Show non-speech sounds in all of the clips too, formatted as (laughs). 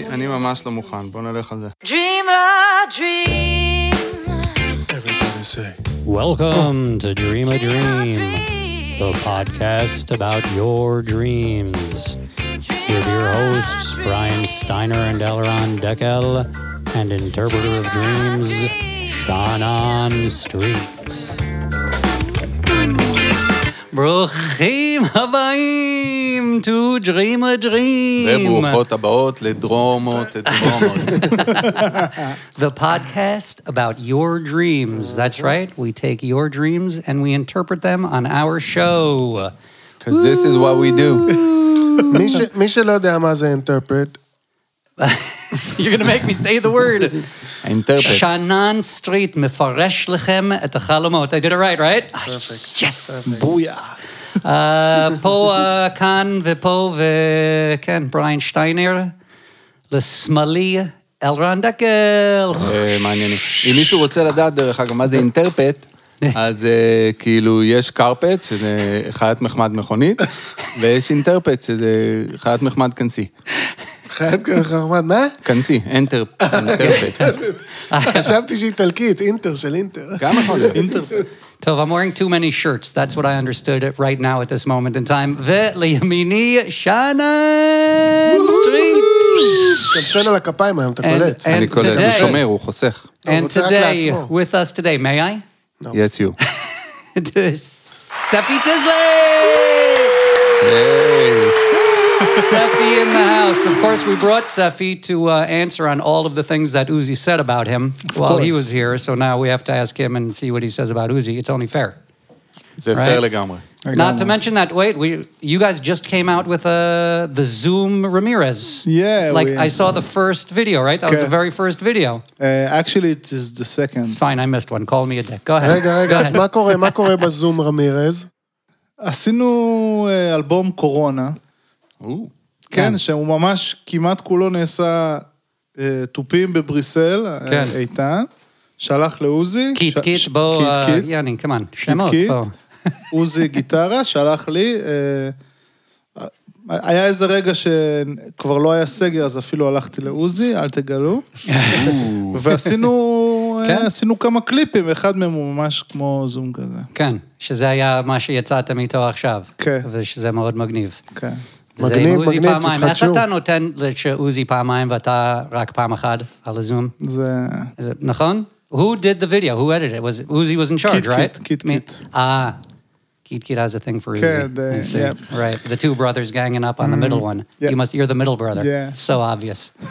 אני ממש לא מוכן, בוא נלך על זה. Dream a dream. Everybody say. Welcome to Dream a Dream, dream. the podcast about your dreams. With your hosts, Brian Steiner and Elron Deckel, and interpreter of dreams, Shannon Street. ברוכים הבאים to Dream a Dream. וברוכות הבאות לדרומות, לדרומות. (laughs) The podcast about your dreams. That's right. We take your dreams and we interpret them on our show. Because this is what we do. מי ש- מי שלא יודע מה זה אינטרפרט, (laughs) (laughs) You're going to make me say the word. האינטרפט. שאנן סטריט מפרש לכם את החלומות. I did it right, right? Yes. בויה. פה, אה, כאן ופה, וכן, בריין שטיינר. לשמאלי, אלרן דקל. אה, מעניינים. אם מישהו רוצה לדעת, דרך אגב, מה זה אינטרפט, אז אה, כאילו, יש קרפט, שזה חיית מחמד מכונית, ויש אינטרפט, שזה חיית מחמד כנסי. חיית חרמד, מה? כנסי, אינטר- אינטרפט. (laughs) חשבתי שהיא איטלקית, אינטר של אינטר. גם יכול להיות. טוב, I'm wearing too many shirts. That's what I understood it right now at this moment in time. ולימיני, שאנן סטריט. קמצן על הכפיים היום, אתה קולט. And- אני קולט, הוא today- שומר, הוא חוסך. הוא And רוצה רק today, לעצמו. with us today, may I? Yes, you. (laughs) Steffi Tisley! Hey, Seffi in the house. Of course, we brought Seffi to uh, answer on all of the things that Uzi said about him while he course. was here. So now we have to ask him and see what he says about Uzi. It's only fair. זה Right. פייר לגמרי. Not to mention that, wait, we you guys just came out with uh, the Zoom Ramirez. Yeah, Like, we- I saw the first video, right? That was the Okay. very first video. Uh, actually, it is the second. It's fine, I missed one. Call me a dick. Go ahead. רגע, Go רגע, אז ahead. מה קורה? מה קורה בזום רמירז? עשינו אה, אלבום קורונה, או, כן, שהוא ממש כמעט כולו נעשה אה, תופים בבריסל, אה, כן. איתן, שלח לעוזי. קיט קיט, ש- בוא, קיט אה, קיט, יעני, come on. שמות, קיט. בוא. (laughs) עוזי גיטרה, שלח לי. אה, היה איזה רגע שכבר לא היה סגר, אז אפילו הלכתי לעוזי, אל תגלו. ועשינו כן. עשינו כמה קליפים, אחד מהם הוא ממש כמו זום כזה. כן, שזה היה מה שיצאתם איתו עכשיו. כן. ושזה מאוד מגניב. כן. זה מגניב, עם עוזי מגניב, פעמיים. איך תתחדשו. אתה נותן שעוזי פעמיים ואתה רק פעם אחת על הזום? זה... Is it- נכון? Who did the video? Who edited it? Was it Uzi was in charge, Kit Kit, right? Kit Me- Kit. Ah, Kit Kit has a thing for Uzi. כן, the- I see. yep. Right, the two brothers ganging up on the middle one. yeah. You must, you're the middle brother. Yeah. So obvious. (laughs)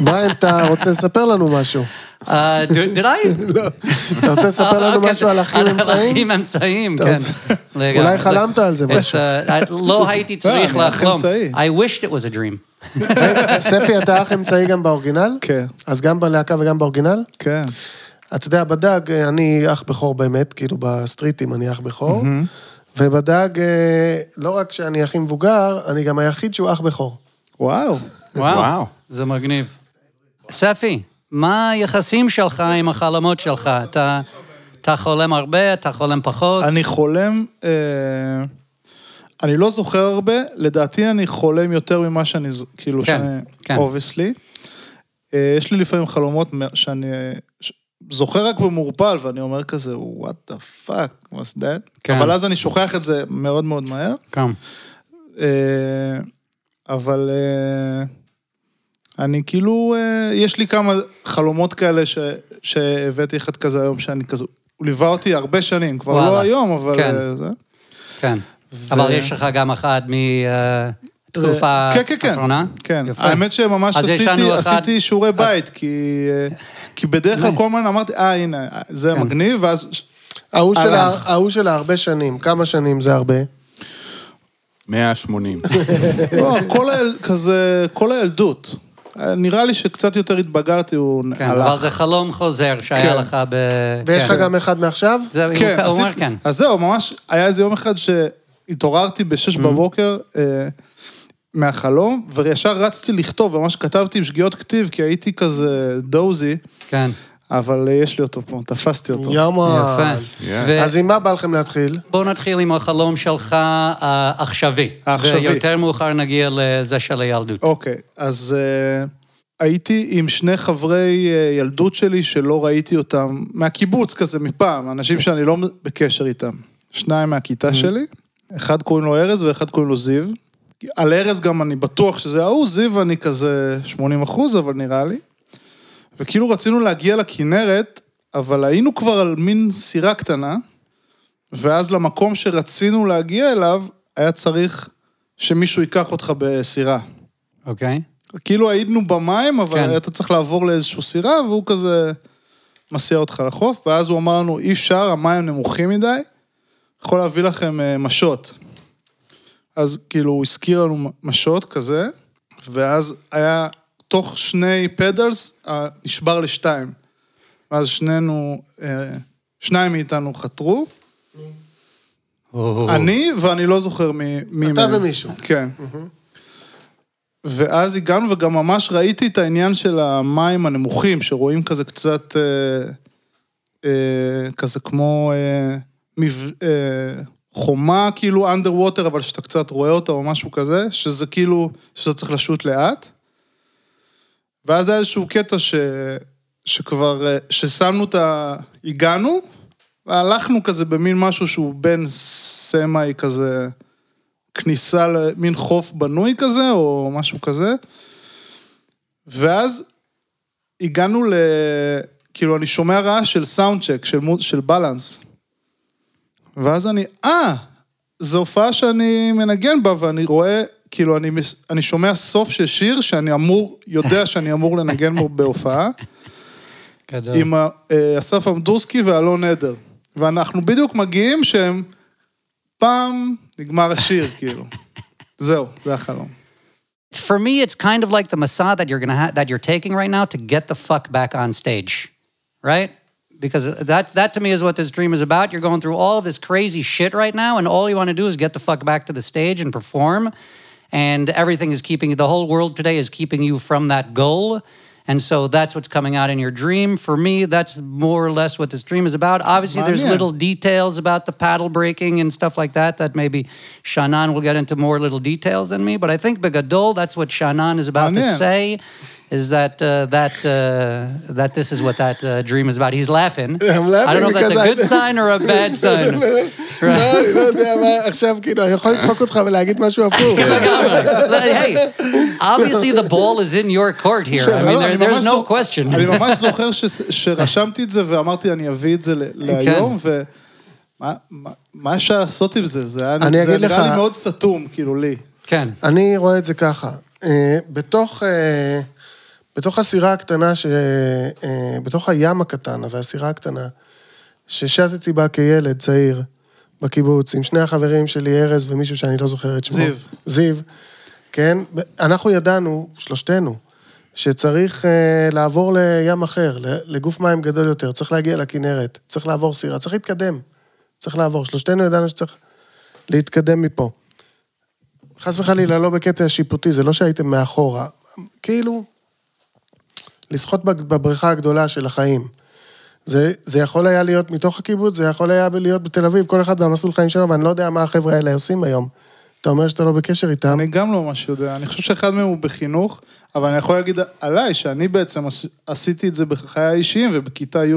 בריין, אתה רוצה לספר לנו משהו? Uh, did, did I? (laughs) אתה רוצה לספר לנו אוקיי, משהו על אחים על אמצעים? אחים אמצעים, כן. אולי חלמת על זה משהו. uh, לא (laughs) הייתי צריך לחלום. אמצעי. I wished it was a dream. ספי, אתה אח אמצעי גם באורגינל? כן. אז גם בלהקה וגם באורגינל? כן. אתה יודע, בדג, אני אח בכור באמת, כאילו בסטריטים אני אח בכור, ובדג, אה, לא רק שאני הכי מבוגר, אני גם היחיד שהוא אח בכור. וואו. וואו. זה מגניב. ספי, מה היחסים שלך עם החלומות שלך? אתה, אתה חולם הרבה, אתה חולם פחות? אני חולם, אה, אני לא זוכר הרבה, לדעתי אני חולם יותר ממה שאני, כאילו, כן, שאני, כן. obviously. יש לי לפעמים חלומות שאני אה, זוכר רק במעורפל, ואני אומר כזה, what the fuck was that? כן. אבל אז אני שוכח את זה מאוד מאוד מהר. כן. אה, אבל אה, אני כאילו, אה, יש לי כמה חלומות כאלה ש, שהבאתי אחד כזה היום, שאני כזה, הוא ליווה אותי הרבה שנים, כבר וואלה. לא היום, אבל כן. אה, זה. כן. אבל יש לך גם אחד מתקופה כן, כן, כן. האחרונה? כן, יפה. האמת שממש עשיתי, אחד- עשיתי שיעורי בית, כי, אה, כי בדרך כלל. כל הזמן אמרתי, אה, הנה, זה כן. מגניב, ואז... ההוא הלך. ההוא שלה הרבה שנים, כמה שנים זה הרבה? 180. (laughs) לא, כל היל... כזה, כל הילדות. אה, נראה לי שקצת יותר התבגרתי, הוא כן, הלך. אבל זה חלום חוזר שהיה כן. לך ב... ויש כן. לך גם אחד מעכשיו? זה, כן, הוא אומר עשיתי- כן. אז זהו, ממש, היה איזה יום אחד שהתעוררתי בשש Mm-hmm. בבוקר אה, מהחלום, וישר רצתי לכתוב, ממש כתבתי עם שגיאות כתיב, כי הייתי כזה דוזי. כן. אבל אה, יש לי אותו פה, תפסתי אותו. יאמן. יפה. אז עם מה בא לכם להתחיל? בואו נתחיל עם החלום שלך העכשווי. העכשווי. ויותר מאוחר נגיע לזה של הילדות. אוקיי, אז uh, הייתי עם שני חברי uh, ילדות שלי שלא ראיתי אותם, מהקיבוץ כזה, מפעם, אנשים שאני לא בקשר איתם. שניים מהכיתה שלי, אחד קוראים לו ארז ואחד קוראים לו זיו. על ארז גם אני בטוח שזה ההוא, זיו אני כזה 80 אחוז, אבל נראה לי. וכאילו רצינו להגיע לכנרת, אבל היינו כבר על מין סירה קטנה, ואז למקום שרצינו להגיע אליו, היה צריך שמישהו ייקח אותך בסירה. אוקיי? כאילו היינו במים, אבל כן. כן. אתה צריך לעבור לאיזושהי סירה, והוא כזה מסיע אותך לחוף, ואז הוא אמר לנו, אי אפשר, המים נמוכים מדי, יכול להביא לכם אה, משות. אז כאילו הוא הזכיר לנו משות כזה, ואז היה, תוך שני פדלס, אה, נשבר לשתיים. ואז שנינו, אה, שניים מאיתנו חתרו, אני ואני לא זוכר מי מי אתה. ומישהו. כן. ואז הגענו וגם ממש ראיתי את העניין של המים הנמוכים, שרואים כזה קצת, אה, אה, כזה כמו אה, מב, אה, חומה כאילו ווטר, אבל שאתה קצת רואה אותה או משהו כזה, שזה כאילו, שאתה צריך לשוט לאט. ואז היה איזשהו קטע ש, שכבר, אה, ששמנו את ה... הגענו, והלכנו כזה במין משהו שהוא בין סמאי כזה, כניסה למין חוף בנוי כזה, או משהו כזה. ואז הגענו ל... כאילו, אני שומע רעש של סאונד צ'ק, של, מו- של בלנס. ואז אני, אה, זו הופעה שאני מנגן בה, ואני רואה, כאילו, אני, אני שומע סוף של שיר שאני אמור, יודע שאני אמור לנגן בו בהופעה. גדול. עם אה, אסף עמדורסקי ואלון עדר. ואנחנו בדיוק מגיעים שהם פעם נגמר השיר, כאילו. זהו, זה החלום. For me, it's kind of like the Massa that you're gonna ha- that you're taking right now to get the fuck back on stage, right? Because that that to me is what this dream is about. You're going through all of this crazy shit right now, and all you want to do is get the fuck back to the stage and perform. and everything is keeping the whole world today is keeping you from that goal. And so that's what's coming out in your dream. For me, that's more or less what this dream is about. Obviously, there's yeah. little details about the paddle breaking and stuff like that that maybe Shannon will get into more little details than me. But I think Bigadol, that's what Shannon is about to say. Is that uh, that uh, that this is what that uh, dream is about. He's laughing. I'm laughing I don't know if that's a because I- good sign or a (laughs) bad sign. לא, אני לא יודע מה, עכשיו כאילו, אני יכול לדפוק אותך ולהגיד משהו הפוך. (laughs) (laughs) hey, obviously the ball is in your court here. I mean, there, there's no question. אני ממש זוכר ש- שרשמתי את זה ואמרתי, אני אביא את זה ל- להיום, ו... מה- אפשר לעשות עם זה? זה היה נראה לי מאוד סתום, כאילו, לי. כן. אני רואה את זה ככה, אה, בתוך, אה, בתוך הסירה הקטנה, ש... אה, בתוך הים הקטן והסירה הקטנה, ששטתי בה כילד צעיר בקיבוץ, עם שני החברים שלי, ארז ומישהו שאני לא זוכר את שמו. זיו. זיו, כן? אנחנו ידענו, שלושתנו, שצריך אה, לעבור לים אחר, לגוף מים גדול יותר, צריך להגיע לכנרת, צריך לעבור סירה, צריך להתקדם. צריך לעבור. שלושתנו ידענו שצריך להתקדם מפה. חס וחלילה, לא בקטע שיפוטי, זה לא שהייתם מאחורה. כאילו, לשחות בבריכה הגדולה של החיים. זה, זה יכול היה להיות מתוך הקיבוץ, זה יכול היה להיות בתל אביב, כל אחד והמסלול חיים שלו, ואני לא יודע מה החבר'ה האלה עושים היום. אתה אומר שאתה לא בקשר איתם. אני גם לא ממש יודע, אני חושב שאחד מהם הוא בחינוך, אבל אני יכול להגיד עליי, שאני בעצם עש- עשיתי את זה בחיי האישיים, ובכיתה י'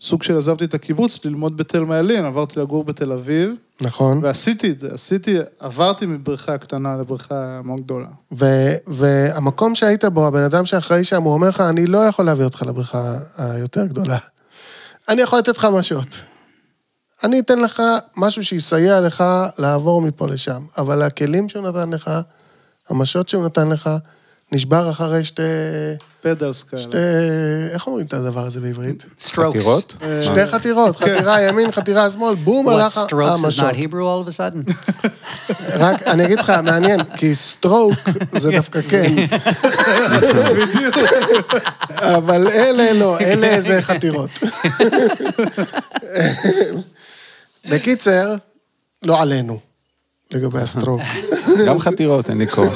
סוג של עזבתי את הקיבוץ ללמוד בתל מעלין, עברתי לגור בתל אביב, נכון. ועשיתי את זה, עשיתי, עברתי מבריכה קטנה לבריכה מאוד גדולה. ו- והמקום שהיית בו, הבן אדם שאחראי שם, הוא אומר לך, אני לא יכול להביא אותך לבריכה היותר גדולה. אני יכול לתת לך משות. אני אתן לך משהו שיסייע לך לעבור מפה לשם. אבל הכלים שהוא נתן לך, המשות שהוא נתן לך, נשבר אחרי שתי... paddles כאלה. שתי... איך אומרים את הדבר הזה בעברית? Strokes. חקירות? שתי חתירות, חתירה ימין, חתירה שמאל, בום, הלך strokes is המשוט. not Hebrew all of a sudden? (laughs) רק, אני אגיד לך, מעניין, כי stroke זה דווקא כן. אבל אלה לא, אלה זה חתירות. בקיצר, לא עלינו, לגבי ה stroke. גם חתירות, אין לי כוח.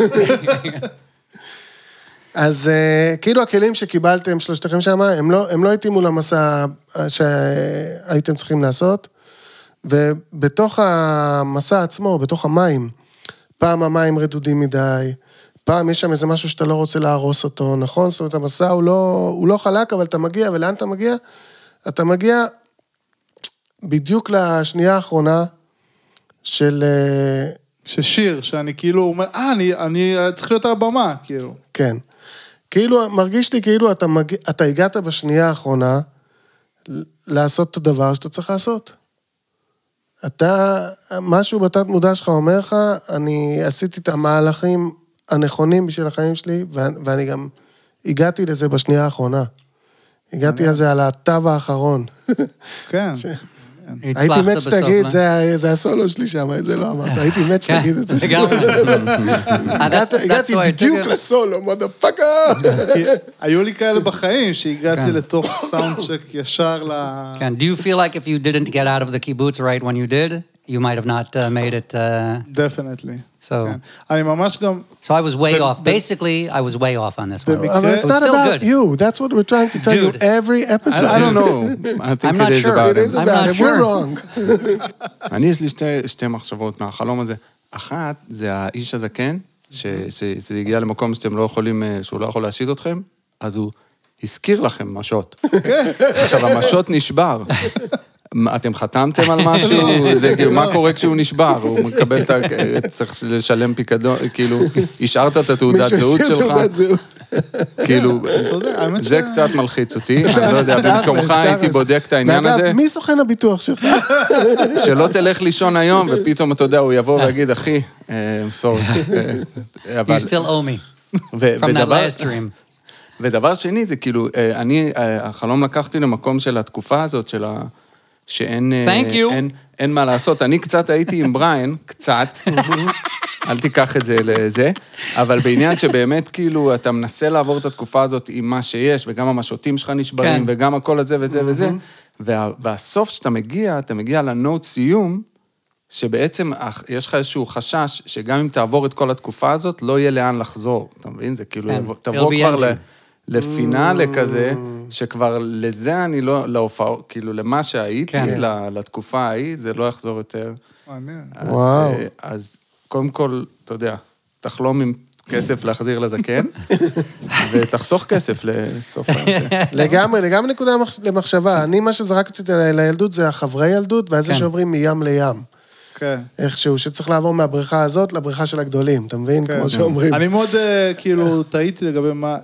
אז אה, כאילו הכלים שקיבלתם, שלושתכם שם, הם לא, הם לא התאימו למסע אה, שהייתם צריכים לעשות, ובתוך המסע עצמו, בתוך המים, פעם המים רדודים מדי, פעם יש שם איזה משהו שאתה לא רוצה להרוס אותו, נכון? זאת אומרת, המסע הוא לא, הוא לא חלק, אבל אתה מגיע, ולאן אתה מגיע? אתה מגיע בדיוק לשנייה האחרונה של... אה, ששיר, שאני כאילו אומר, אה, אני, אני צריך להיות על הבמה, כאילו. כן. כאילו, מרגיש לי כאילו אתה, מג... אתה הגעת בשנייה האחרונה לעשות את הדבר שאתה צריך לעשות. אתה, משהו בתת מודע שלך אומר לך, אני עשיתי את המהלכים הנכונים בשביל החיים שלי, ואני גם הגעתי לזה בשנייה האחרונה. הגעתי על זה על התו האחרון. כן. (laughs) הייתי הצלחת מת שתגיד, לא? זה, זה הסולו שלי שם, את זה לא אמרת, הייתי מת כן, שתגיד את זה. Uh, (laughs) (laughs) that's הגעתי בדיוק. לסולו, מודה פאקה. (laughs) היו לי כאלה בחיים, שהגעתי כן. לתוך סאונד צ'ק ישר ל... Ken, do you feel like if you didn't get out of the kibbutz right when you did, you might have not uh, made it? Uh, דפנטלי. so, אני ממש גם... so I was way But- off. but- Basically, I was way off on this one. במקרה- אבל it's not still about good. you, that's what we're trying to tell you Dude. every episode. I don't know. I think I'm it not is sure. about It is him. I'm about not him, we're sure. wrong. אני, יש לי שתי, שתי מחשבות מהחלום הזה. אחת, זה האיש הזקן, שזה זה הגיע למקום שאתם לא יכולים, אה, שהוא לא יכול להשית אתכם, אז הוא הזכיר לכם משות. עכשיו, המשות נשבר. אתם חתמתם על משהו? (laughs) זה כאילו, מה קורה כשהוא נשבר? הוא מקבל את ה... צריך לשלם פיקדון, כאילו, השארת את התעודת זהות שלך. כאילו, זה קצת מלחיץ אותי, (laughs) אני לא יודע, במקומך הייתי. בודק את העניין ואגב, הזה. מי סוכן הביטוח שלך? (laughs) שלא תלך לישון היום, ופתאום, אתה יודע, הוא יבוא ויגיד, אחי, אה, סורי. אה, אבל... You still owe me ו- from that ודבר- last dream. ודבר שני, זה כאילו, אה, אני, אה, החלום לקחתי למקום של התקופה הזאת, של ה... שאין... אה, Thank you. אין, אין מה לעשות. אני קצת הייתי עם בריין, קצת. אל תיקח את זה לזה, אבל בעניין שבאמת, כאילו, אתה מנסה לעבור את התקופה הזאת עם מה שיש, וגם המשוטים שלך נשברים, כן. וגם הכל הזה וזה וזה, וה, והסוף שאתה מגיע, אתה מגיע לנוט סיום, שבעצם יש לך איזשהו חשש שגם אם תעבור את כל התקופה הזאת, לא יהיה לאן לחזור. אתה מבין? זה כאילו, כן. תבוא כבר ל. לפינאלה כזה, שכבר לזה אני לא, להופעות, כאילו, למה שהייתי, כן. ל- לתקופה ההיא, זה לא יחזור יותר. מעניין. אז, וואו. אה, אז קודם כל, אתה יודע, תחלום עם כסף להחזיר לזקן, (laughs) ותחסוך כסף לסוף הזה. (laughs) לגמרי, לגמרי נקודה למחש- למחשבה. אני, מה שזרקתי לילדות זה החברי ילדות, ואז זה כן. שעוברים מים לים. כן. איכשהו, שצריך לעבור מהבריכה הזאת לבריכה של הגדולים, אתה מבין? כן. כמו שאומרים. אני מאוד אה, כאילו טעיתי לגבי מה,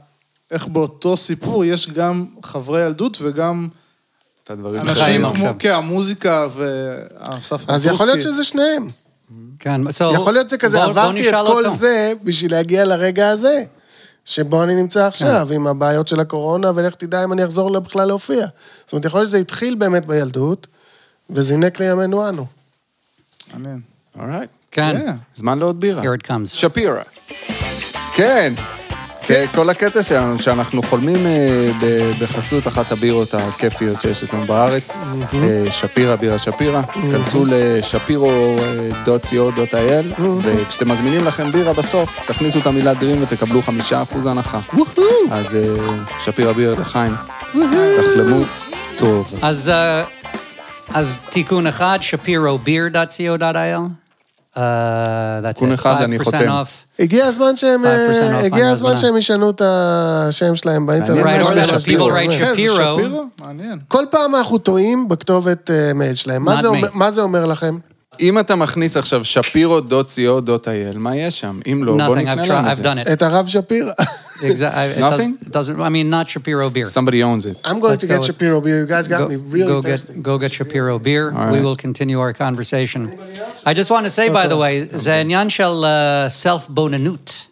איך באותו סיפור יש גם חברי ילדות וגם את הדברים אנשים כמו. כן, המוזיקה ואסף אז יכול להיות שזה שניהם. כן, so... יכול להיות זה כזה, עברתי את כל. זה בשביל להגיע לרגע הזה, שבו אני נמצא עכשיו, עם הבעיות של הקורונה, ולך תדע אם אני אחזור בכלל להופיע. זאת אומרת, יכול להיות שזה התחיל באמת בילדות, וזינק לימינו אנו. מעניין. אורייט. כן, כן. זמן לעוד בירה. here it comes. שפירא. כן. זה כל הקטע שלנו, שאנחנו חולמים אה, בחסות אחת הבירות הכיפיות שיש אצלנו בארץ, אה, שפירא, בירה שפירא. כנסו לשפירו.co.il, וכשאתם מזמינים לכם בירה בסוף, תכניסו את המילה דרים ותקבלו חמישה אחוז הנחה. אז אה, שפירא בירה לחיים, תחלמו טוב. אז, אה, תיקון אחד, shapirobeer.co.il. Uh, that's תיקון אחד, אני 5% חותם. off. הגיע הזמן שהם, 5% אה, off הגיע הזמן. שהם ישנו את השם שלהם באינטרנט. מעניין ממש. כן. כל פעם אנחנו טועים בכתובת אה, מייל שלהם. מה זה. אומר- לכם? אם אתה מכניס עכשיו שפירו.co.il, מה יש שם? אם לא, בוא נקנה I've, להם את זה. done it. את הרב שפירא. Exactly. It, Nothing? doesn't, it doesn't, I mean, not Shapiro beer. Somebody owns it. I'm going Let's to go get with- Shapiro beer. You guys got go, me really go thirsty. get go get Shapiro beer. All We right. will continue our conversation. I just want to say, by the way, זה עניין של self בוננות.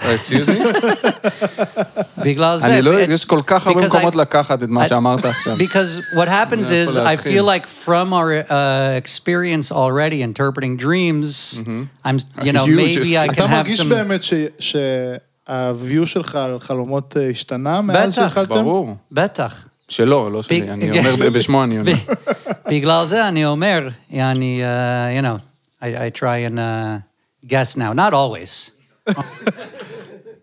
Excuse me? (laughs) בגלל זה... אני לא, it- יש כל כך הרבה because מקומות I- לקחת את מה I- שאמרת עכשיו. Because what happens אני is, יכול I להתחיל. feel like from our uh, experience already interpreting dreams, I'm, you know, You maybe just- I אתה can have מרגיש some... באמת שהוויו שלך על חלומות אה, השתנה מאז בטח, שהתחלתם? ברור. בטח. שלא, לא שלי, אני אומר (laughs) בשמו אני אומר. (laughs) בגלל זה אני אומר, אני, uh, you know, I, I try and uh, guess now, not always. (laughs)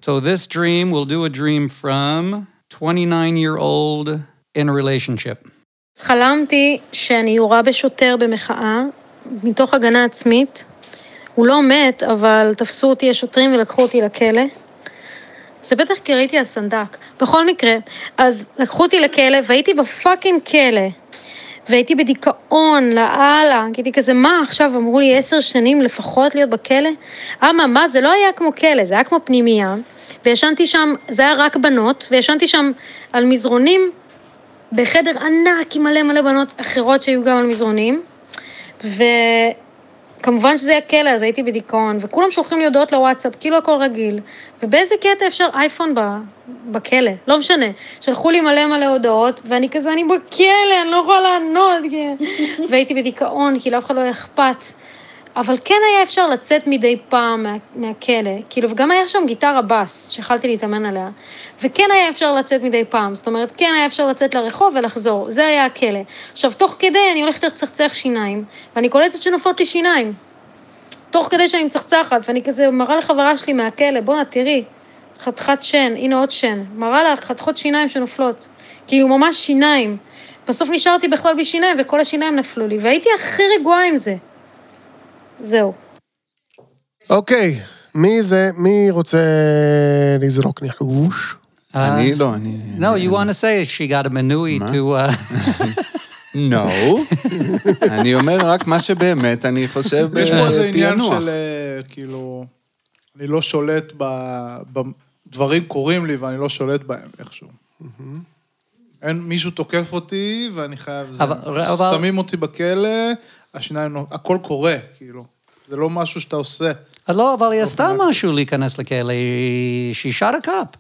So this dream, we'll do a dream from 29-year-old in a relationship. אז חלמתי שאני יורה בשוטר במחאה, מתוך הגנה עצמית. הוא לא מת, אבל תפסו אותי השוטרים ולקחו אותי לכלא. זה בטח כי ראיתי על סנדק. בכל מקרה, אז לקחו אותי לכלא והייתי בפאקינג כלא. והייתי בדיכאון, לאללה, הייתי כזה, מה עכשיו, אמרו לי עשר שנים לפחות להיות בכלא? אמה, מה, זה לא היה כמו כלא, זה היה כמו פנימייה, וישנתי שם, זה היה רק בנות, וישנתי שם על מזרונים בחדר ענק עם מלא מלא בנות אחרות שהיו גם על מזרונים, וכמובן שזה היה כלא, אז הייתי בדיכאון, וכולם שולחים לי הודעות לוואטסאפ, כאילו הכל רגיל. ובאיזה קטע אפשר אייפון בכלא, לא משנה. שלחו לי מלא מלא הודעות, ואני כזה, אני בכלא, אני לא יכולה לענות, כן. והייתי בדיכאון, כי לאף אחד לא היה אכפת. אבל כן היה אפשר לצאת מדי פעם מה, מהכלא, כאילו, וגם היה שם גיטרה בס, שיכלתי להתאמן עליה, וכן היה אפשר לצאת מדי פעם, זאת אומרת, כן היה אפשר לצאת לרחוב ולחזור, זה היה הכלא. עכשיו, תוך כדי אני הולכת לצחצח שיניים, ואני קולטת שנופלות לי שיניים. תוך כדי שאני מצחצחת, ואני כזה מראה לחברה שלי מהכלא, בואנה, תראי, חתיכת שן, הנה עוד שן, מראה לה חתיכות שיניים שנופלות, כאילו ממש שיניים. בסוף נשארתי בכלל בלי שיניים, וכל השיניים נפלו לי, והייתי הכי רגועה עם זה. זהו. אוקיי, מי זה, מי רוצה לזרוק ניחוש? אני לא, אני... No, you want to say she got a manui מה? to... Uh, (laughs) No. אני אומר רק מה שבאמת אני חושב יש פה איזה עניין בפענוח. של אה, כאילו, אני לא שולט ב... דברים קורים לי ואני לא שולט בהם איכשהו. אין, מישהו תוקף אותי ואני חייב... זה, אבל- אבל- שמים אותי בכלא, השיניים, נו- הכל קורה, כאילו. זה לא משהו שאתה עושה. אז לא, אבל היא עשתה משהו להיכנס לכלא, היא- she shot a cop.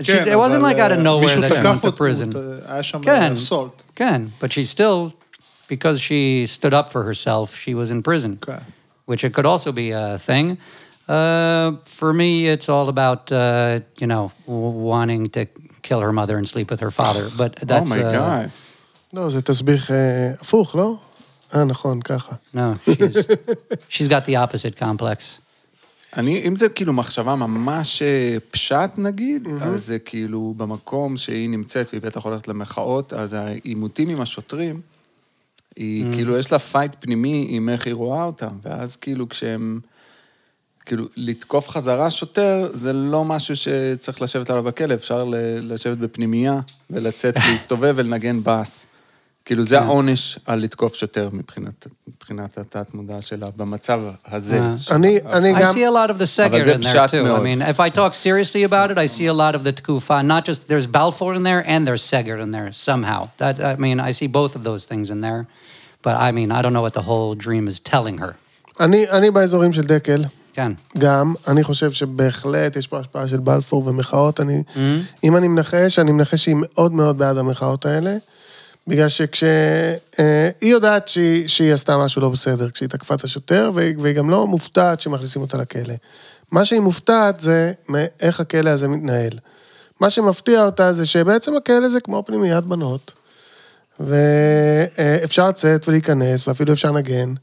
She- כן, it wasn't like out of אה, nowhere מישהו that she תקף went to אותו, prison. אה, היה שם כן. אסולט. כן, but she still, because she stood up for herself, she was in prison. כן. which it could also be a thing. Uh, for me, it's all about uh, you know w- wanting to kill her mother and sleep with her father. But Oh that's my uh, God. לא, זה תסביך אה, הפוך, לא? אה, נכון, ככה. no. She's, she's got the opposite complex. אני, אם זה כאילו מחשבה ממש אה, פשט נגיד, אז זה כאילו במקום שהיא נמצאת והיא בטח הולכת למחאות, אז העימותים עם השוטרים, היא כאילו יש לה fight פנימי עם איך היא רואה אותם, ואז כאילו כשהם, כאילו לתקוף חזרה שוטר, זה לא משהו שצריך לשבת עליו בכלא, אפשר ל- לשבת בפנימייה ולצאת להסתובב ולנגן בס. כאילו זה העונש על לתקוף שוטר מבחינת, התת-מודע שלה, במצב הזה. אה. אני, אני I גם... see a lot of the זה in there פשט too. I מאוד. mean, if I talk seriously about it, I see a lot of the Tkufa. Not just there's Balfour in there and there's Seger in there somehow. That I mean, I see both of those things in there. But I mean, I don't know what the whole dream is telling her. אני, אני באזורים של דקל, Ken. גם, אני חושב שבהחלט יש פה השפעה של בלפור ומחאות. אני, Mm-hmm. אם אני מנחש, אני מנחש שהיא מאוד מאוד בעד המחאות האלה, בגלל שכש... אה, יודעת שהיא, שהיא עשתה משהו לא בסדר כשהיא תקפה את השוטר, והיא גם לא מופתעת שמכניסים אותה לכלא. מה שהיא מופתעת זה מאיך הכלא הזה מתנהל. מה שמפתיע אותה זה שבעצם הכלא זה כמו פנימיית בנות, ואפשר לצאת ולהיכנס, ואפילו אפשר לנגן.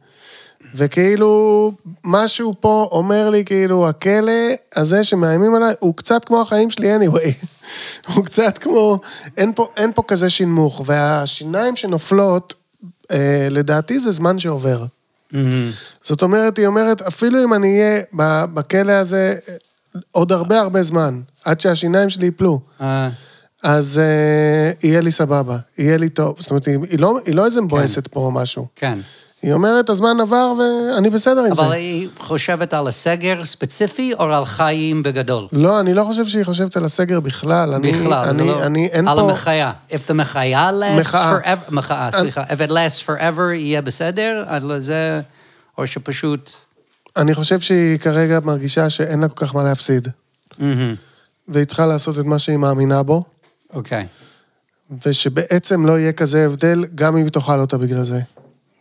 וכאילו, משהו פה אומר לי, כאילו, הכלא הזה שמאיימים עליי, הוא קצת כמו החיים שלי anyway. (laughs) הוא קצת כמו, אין פה, אין פה כזה שינמוך. והשיניים שנופלות, אה, לדעתי זה זמן שעובר. זאת אומרת, היא אומרת, אפילו אם אני אהיה בכלא הזה אה, עוד הרבה הרבה זמן, עד שהשיניים שלי ייפלו, Uh, אז אה, יהיה לי סבבה, יהיה לי טוב. זאת אומרת, היא, היא, לא, היא לא איזה מבואסת פה או משהו. Ken. היא אומרת, הזמן עבר ואני בסדר עם זה. אבל היא חושבת על הסגר ספציפי או על חיים בגדול? לא, אני לא חושב שהיא חושבת על הסגר בכלל. אני, בכלל, אני, לא... אני, אין על פה... המחיה. If the מחיה lasts מחאה. forever... מחאה, סליחה. If it lasts forever, יהיה בסדר? על זה... או שפשוט... אני חושב שהיא כרגע מרגישה שאין לה כל כך מה להפסיד. מהמם. והיא צריכה לעשות את מה שהיא מאמינה בו, אוקיי. ושבעצם לא יהיה כזה הבדל, גם אם היא תאכל אותה בגלל זה.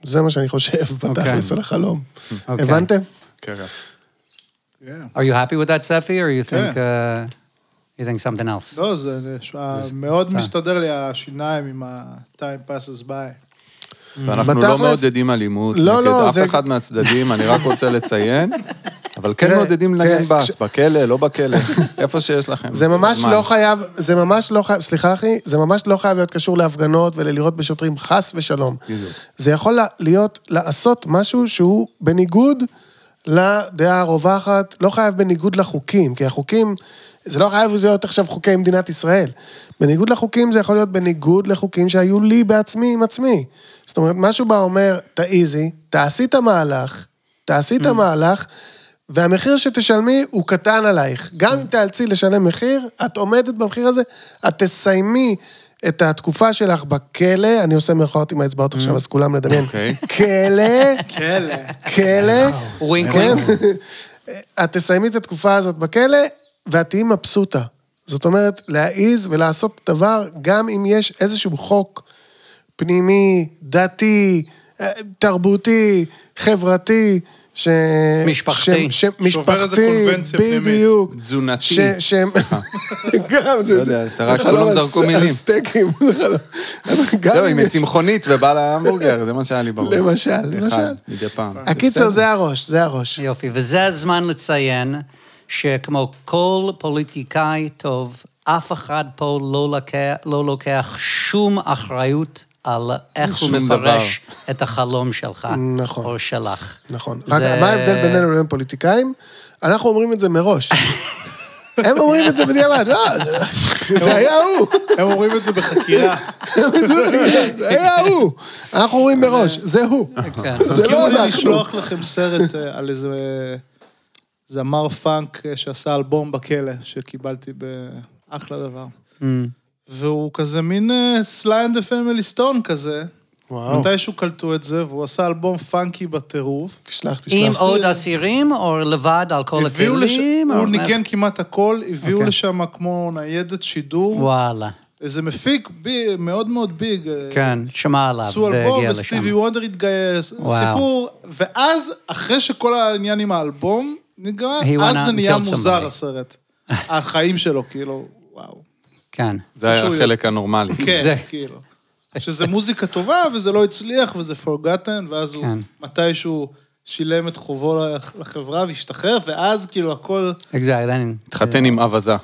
זה מה שאני חושב אוקיי. בתכלס על החלום. אוקיי. הבנתם? כן. Are you happy with that, Sefi, or you think... כן. Uh, you think something else? לא, זה מאוד מסתדר לי השיניים עם ה-time passes by. ואנחנו לא מעודדים אלימות לא, נגד לא, אף אחד מהצדדים, אני רק רוצה לציין. (laughs) אבל כן מעודדים לנגן בס, בכלא, לא בכלא, (laughs) איפה שיש לכם. זה ממש. לא חייב, זה ממש לא חייב, סליחה אחי, זה ממש לא חייב להיות קשור להפגנות וללירות בשוטרים, חס ושלום. זה יכול לה- להיות, לעשות משהו שהוא בניגוד לדעה הרווחת, לא חייב בניגוד לחוקים, כי החוקים, זה לא חייב להיות עכשיו חוקי מדינת ישראל. בניגוד לחוקים זה יכול להיות בניגוד לחוקים שהיו לי בעצמי עם עצמי. זאת אומרת, משהו בה אומר, תעיזי, תעשי את המהלך, תעשי את המהלך, והמחיר שתשלמי הוא קטן עלייך. גם אם תיאלצי לשלם מחיר, את עומדת במחיר הזה, את תסיימי את התקופה שלך בכלא, אני עושה מירכאות עם האצבעות עכשיו, אז כולם לדמיין. אוקיי. כלא, כלא. כלא, (laughs) ווינק כן? ווינק. (laughs) את תסיימי את התקופה הזאת בכלא, ואת תהיי מבסוטה. זאת אומרת, להעיז ולעשות דבר, גם אם יש איזשהו חוק פנימי, דתי, אה, תרבותי, חברתי, ש... משפחתי. ש... ש... שובר איזה משפחתי, קונבנציה פנימית. בדיוק. תזונתי. ש... ש... (laughs) גם, זה... לא יודע, זה רק כולם זרקו מילים. סטייקים. (laughs) זהו, אם עם יש- צמחונית ובא להמבורגר, זה מה שהיה לי בראש. למשל, למשל. מדי פעם. הקיצר, זה הראש, זה הראש. יופי, וזה הזמן לציין שכמו כל פוליטיקאי טוב, אף אחד פה לא לוקח, לא לוקח שום אחריות על איך הוא מפרש את החלום שלך. נכון. או שלך. נכון. זה- רק מה ההבדל בינינו לבין פוליטיקאים? אנחנו אומרים את זה מראש. (laughs) הם אומרים את זה בדיעבד, לא, זה- היה הוא, הם אומרים את זה בחקירה. (laughs) זה היה הוא. אנחנו אומרים מראש, זה הוא. כן. זה לא אנחנו. לשלוח לכם סרט אה, על איזה זמר פאנק אה, שעשה אלבום בכלא, שקיבלתי באחלה דבר. והוא כזה מין Sly and Family Stone כזה. וואו. מתישהו קלטו את זה, והוא עשה אלבום פאנקי בטירוף. תשלח, עם תשלח. עוד אסירים, או לבד על כל הביאו לש... הכלים? הוא או- ניגן כמעט הכל, הביאו אוקיי. לשם כמו ניידת שידור. וואלה. איזה מפיק בי, מאוד מאוד ביג. אה, כן, שמע עליו עשו אלבום, וסטיבי. וונדר התגייס, וואו. סיפור, ואז, אחרי שכל העניין עם האלבום נגמר, אז זה נהיה מוזר somebody. הסרט. (laughs) החיים שלו, כאילו, וואו. כן. זה היה החלק הנורמלי. כן, כאילו. שזה מוזיקה טובה, וזה לא הצליח, וזה forgotten, ואז הוא כן. מתישהו שילם את חובו לחברה והשתחרר, ואז כאילו הכל, Exactly. התחתן עם אבזה.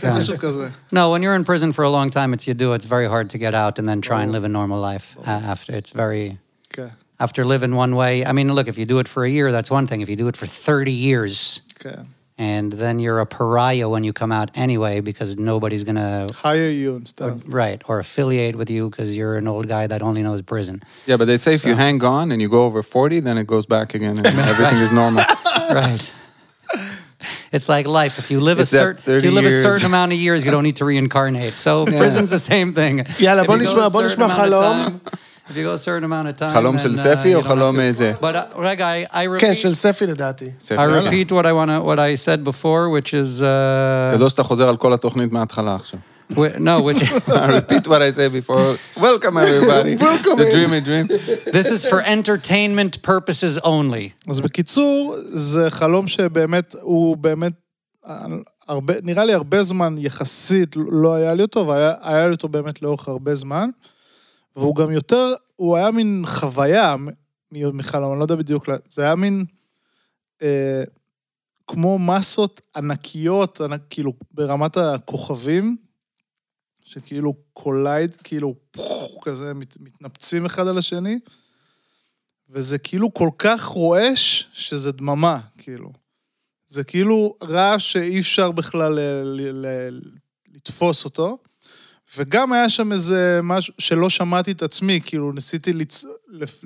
כן. משהו כזה. No, when you're in prison for a long time, it's you do. It's very hard to get out and then try and live a normal life uh, after. It's very כן, after living one way. I mean, look, if you do it for a year, that's one thing. If you do it for 30 years, כן. and then you're a pariah when you come out anyway because nobody's gonna hire you and stuff, right? Or affiliate with you because you're an old guy that only knows prison. Yeah, but they say so. if you hang on and you go over forty, then it goes back again and (laughs) everything is normal. (laughs) right. It's like life. If you live a certain, you live years. a certain amount of years, you don't need to reincarnate. So (laughs) yeah. prison's the same thing. Yeah, la bonne, bonne, bonne, a חלום. time- If you go a certain amount of time, חלום then, של uh, ספי you או חלום איזה? But uh, רגע, I, I repeat. כן, של ספי לדעתי. ספר, I יאללה. repeat what I wanna, what I said before, which is uh, גדול שאתה חוזר על כל התוכנית מההתחלה עכשיו. no, which I repeat what I said before. Welcome everybody. Welcome The in. dreamy dream. this is for entertainment purposes only. אז בקיצור, זה חלום שבאמת, הוא באמת, הרבה, נראה לי הרבה זמן יחסית לא היה לי אותו, אבל היה, היה לי אותו באמת לאורך הרבה זמן. והוא גם יותר, הוא היה מין חוויה מחלום, אני לא יודע בדיוק, זה היה מין אה, כמו מסות ענקיות, ענק, כאילו ברמת הכוכבים, שכאילו collide, כאילו פוח, כזה מת, מתנפצים אחד על השני. וזה כאילו כל כך רועש, שזה דממה, כאילו. זה כאילו רעש שאי אפשר בכלל ל- ל- ל- לתפוס אותו. וגם היה שם איזה משהו שלא שמעתי את עצמי, כאילו ניסיתי לצ... לפ...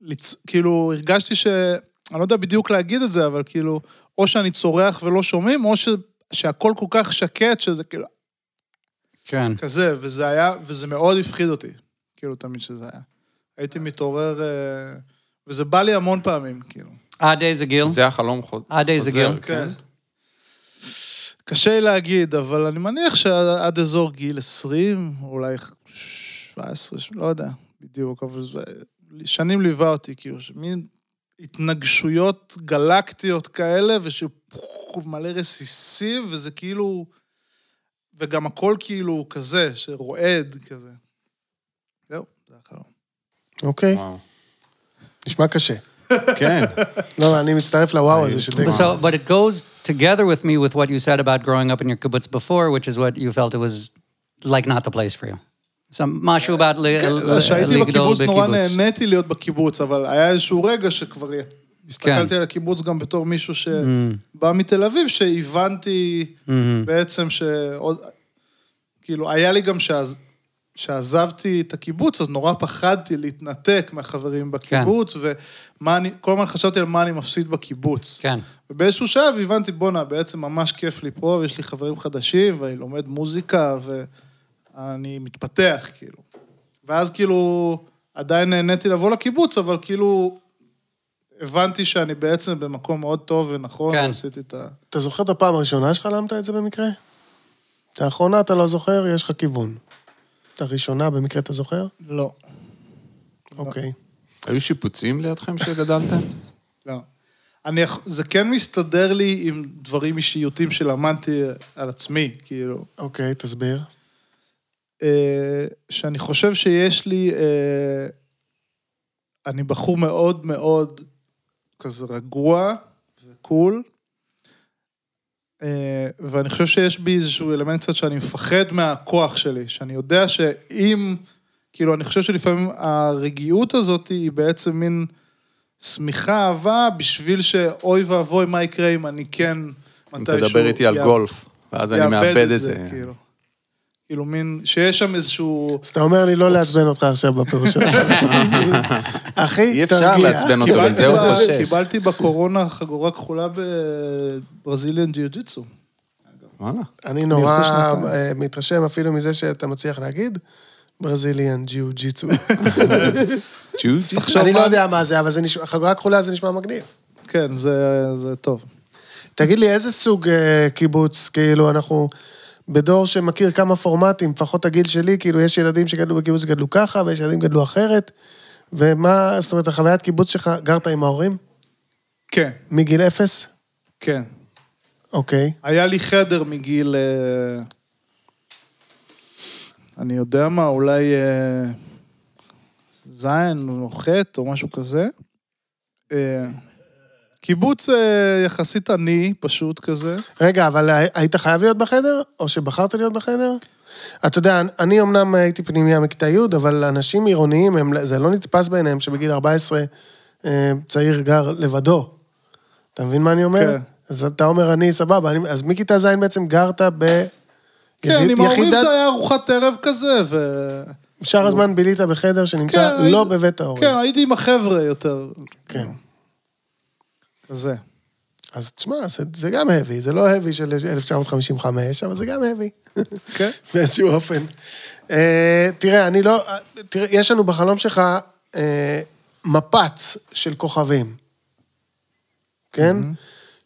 לצ... כאילו הרגשתי ש... אני לא יודע בדיוק להגיד את זה, אבל כאילו, או שאני צורח ולא שומעים, או ש... שהכל כל כך שקט, שזה כאילו כן. כזה, וזה היה, וזה מאוד הפחיד אותי, כאילו תמיד שזה היה. הייתי מתעורר, אה, וזה בא לי המון פעמים, כאילו. עד איזה גיל? זה החלום חוז- חוזר. עד איזה גיל? כן. קשה לי להגיד, אבל אני מניח שעד אזור גיל 20, אולי 17, לא יודע בדיוק, אבל זה... שנים ליווה אותי, כאילו, מין התנגשויות גלקטיות כאלה, ושמלא רסיסים, וזה כאילו... וגם הכל כאילו כזה, שרועד כזה. זהו, זה החלום. אוקיי. נשמע קשה. כן. לא, אני מצטרף לוואו הזה של דקל. So, but it goes together with me with what you said about growing up in your kibbutz before, which is what you felt it was like not the place for you. So, משהו about ל- ל- כשהייתי לגדול בקיבוץ נורא בקיבוץ. נהניתי להיות בקיבוץ, אבל היה איזשהו רגע שכבר הסתכלתי כן. על הקיבוץ גם בתור מישהו שבא מתל אביב, שהבנתי בעצם שעוד... כאילו, היה לי גם שעז... שעזבתי את הקיבוץ, אז נורא פחדתי להתנתק מהחברים בקיבוץ, ומה אני, כל הזמן חשבתי על מה אני מפסיד בקיבוץ. כן. ובאיזשהו שלב הבנתי, בואנה, בעצם ממש כיף לי פה, ויש לי חברים חדשים, ואני לומד מוזיקה, ואני מתפתח, כאילו. ואז כאילו, עדיין נהניתי לבוא לקיבוץ, אבל כאילו, הבנתי שאני בעצם במקום מאוד טוב ונכון, כן. ועשיתי את ה... אתה זוכר את הפעם הראשונה שחלמת את זה במקרה? את האחרונה אתה לא זוכר, יש לך כיוון. את הראשונה במקרה אתה זוכר? לא. אוקיי. היו שיפוצים לידכם שגדלתם? (laughs) לא. אני, זה כן מסתדר לי עם דברים אישיותיים שלמדתי על עצמי, כאילו. אוקיי, תסביר. אה, שאני חושב שיש לי... אה, אני בחור מאוד מאוד כזה רגוע וקול, ואני חושב שיש בי איזשהו אלמנט קצת שאני מפחד מהכוח שלי, שאני יודע שאם... כאילו, אני חושב שלפעמים הרגיעות הזאת היא בעצם מין שמיכה, אהבה, בשביל שאוי ואבוי, מה יקרה אם אני כן אם מתישהו... תדבר איתי על גולף, ואז אני מאבד את זה. כאילו. כאילו מין, שיש שם איזשהו... אז אתה אומר לי לא לעצבן אותך עכשיו בפירוש שלך. (laughs) אחי, אי אפשר תרגיע. לעצבן אותו, קיבלתי לזה הוא חושש. קיבלתי בקורונה חגורה כחולה בברזיליאן ג'יוג'יצו. וואלה. אני נורא. אה, מתרשם אפילו מזה שאתה מצליח להגיד ברזיליאן ג'יו ג'יצו. ג'וז? תחשוב אני לא יודע מה זה, אבל זה חגורה כחולה זה נשמע מגניב. כן, זה זה טוב. תגיד לי, איזה סוג אה, קיבוץ, כאילו, אנחנו בדור שמכיר כמה פורמטים, לפחות הגיל שלי, כאילו, יש ילדים שגדלו בקיבוץ גדלו ככה, ויש ילדים גדלו אחרת, ומה, זאת אומרת, החוויית קיבוץ שלך, גרת עם ההורים? כן, מגיל אפס? כן. אוקיי. היה לי חדר מגיל... אה, אני יודע מה, אולי אה, זין או חטא או משהו כזה. אה, קיבוץ אה, יחסית עני, פשוט כזה. רגע, אבל היית חייב להיות בחדר, או שבחרת להיות בחדר? אתה יודע, אני אמנם הייתי פנימייה מכיתה י', אבל אנשים עירוניים, הם, זה לא נתפס בעיניהם שבגיל 14 אה, צעיר גר לבדו. אתה מבין מה אני אומר? כן. אז אתה אומר, אני סבבה, אני, אז מכיתה ז' בעצם גרת ב... כן, יחיד- עם ההורים יחידת- זה היה ארוחת ערב כזה, ו... שאר הזמן בילית בחדר שנמצא כן, לא הייתי- בבית ההורים. כן, הייתי עם החבר'ה יותר. כן. כזה. אז תשמע, זה, זה גם heavy, זה לא heavy של 1955, אבל זה גם heavy. כן. (laughs) באיזשהו אופן. אה, תראה, אני לא... אה, תראה, יש לנו בחלום שלך אה, מפץ של כוכבים, כן?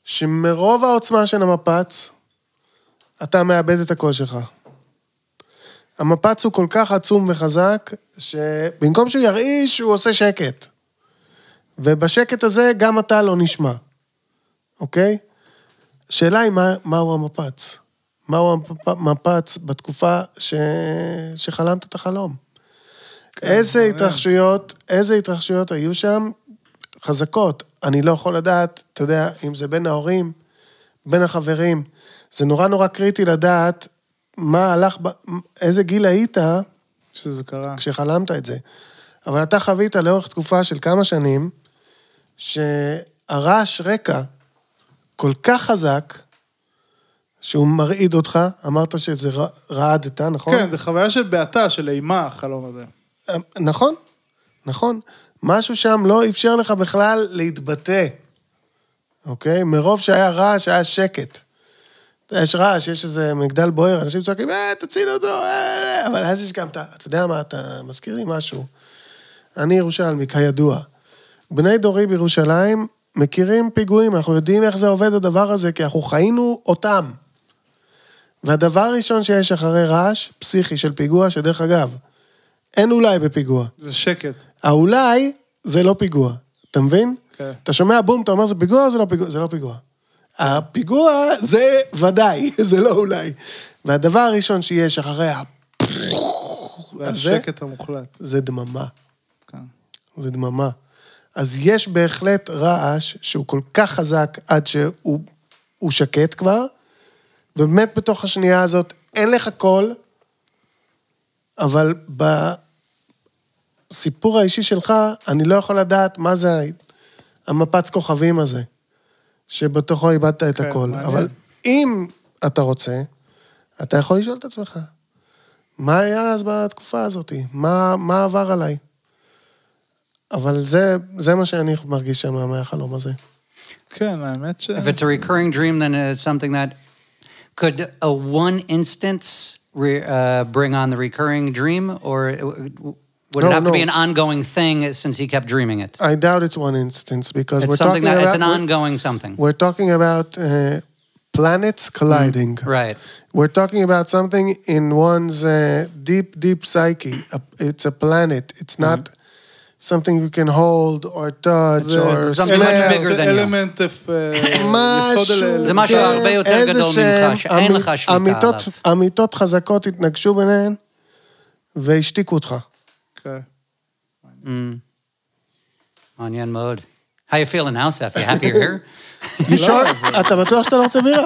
שמרוב העוצמה של המפץ, אתה מאבד את הקול שלך. המפץ הוא כל כך עצום וחזק, שבמקום שהוא ירעיש, הוא עושה שקט. ובשקט הזה גם אתה לא נשמע, אוקיי? השאלה היא מה, מהו המפץ. מהו המפ- המפץ בתקופה ש... שחלמת את החלום. איזה התרחשויות, איזה התרחשויות היו שם חזקות. אני לא יכול לדעת, אתה יודע, אם זה בין ההורים, בין החברים. זה נורא נורא קריטי לדעת מה הלך, ב... איזה גיל היית שזה קרה. כשחלמת את זה. אבל אתה חווית לאורך תקופה של כמה שנים, שהרעש רקע כל כך חזק, שהוא מרעיד אותך, אמרת שזה רעדת, נכון? כן, זו חוויה של בעתה, של אימה, החלום הזה. נכון, נכון. משהו שם לא אפשר לך בכלל להתבטא, אוקיי? מרוב שהיה רעש, היה שקט. יש רעש, יש איזה מגדל בוער, אנשים צועקים, אה, תציל אותו, אה, אבל אז יש גם, אתה יודע מה, אתה מזכיר לי משהו. אני ירושלמי, כידוע. בני דורי בירושלים מכירים פיגועים, אנחנו יודעים איך זה עובד הדבר הזה, כי אנחנו חיינו אותם. והדבר הראשון שיש אחרי רעש, פסיכי של פיגוע, שדרך אגב, אין אולי בפיגוע. זה שקט. האולי זה לא פיגוע, אתה מבין? כן. אתה שומע בום, אתה אומר, זה פיגוע או זה לא פיגוע? זה לא פיגוע. הפיגוע זה ודאי, (laughs) זה לא אולי. והדבר הראשון שיש אחרי ה... זה השקט המוחלט. זה דממה. כן. זה דממה. אז יש בהחלט רעש שהוא כל כך חזק עד שהוא הוא שקט כבר, ובאמת בתוך השנייה הזאת אין לך קול, אבל בסיפור האישי שלך, אני לא יכול לדעת מה זה המפץ כוכבים הזה, שבתוכו איבדת את כן, הכל. מעניין. אבל אם אתה רוצה, אתה יכול לשאול את עצמך, מה היה אז בתקופה הזאת? מה, מה עבר עליי? אבל זה, זה מה שאני מרגיש שם מהחלום הזה. כן, האמת ש... If it's a recurring dream, then it's something that could a one instance re, uh, bring on the recurring dream, or it- would it No, have to be no. an ongoing thing since he kept dreaming it? I doubt it's one instance because It's we're something talking that about it's an we're- ongoing something. We're talking about uh, planets colliding. Right. We're talking about something in one's uh, deep, deep psyche. A- It's a planet. It's not something you can hold or touch זה or something much smell. אלמנט. משהו, יסוד זה משהו כן, הרבה יותר גדול ממך, שאין לך שליטה עליו. אמיתות חזקות התנגשו ביניהן והשתיקו אותך. כן. מעניין מאוד. How you feeling now, Seth? You happy you're here? (laughs) You sure? אתה בטוח שאתה לא רוצה בירה?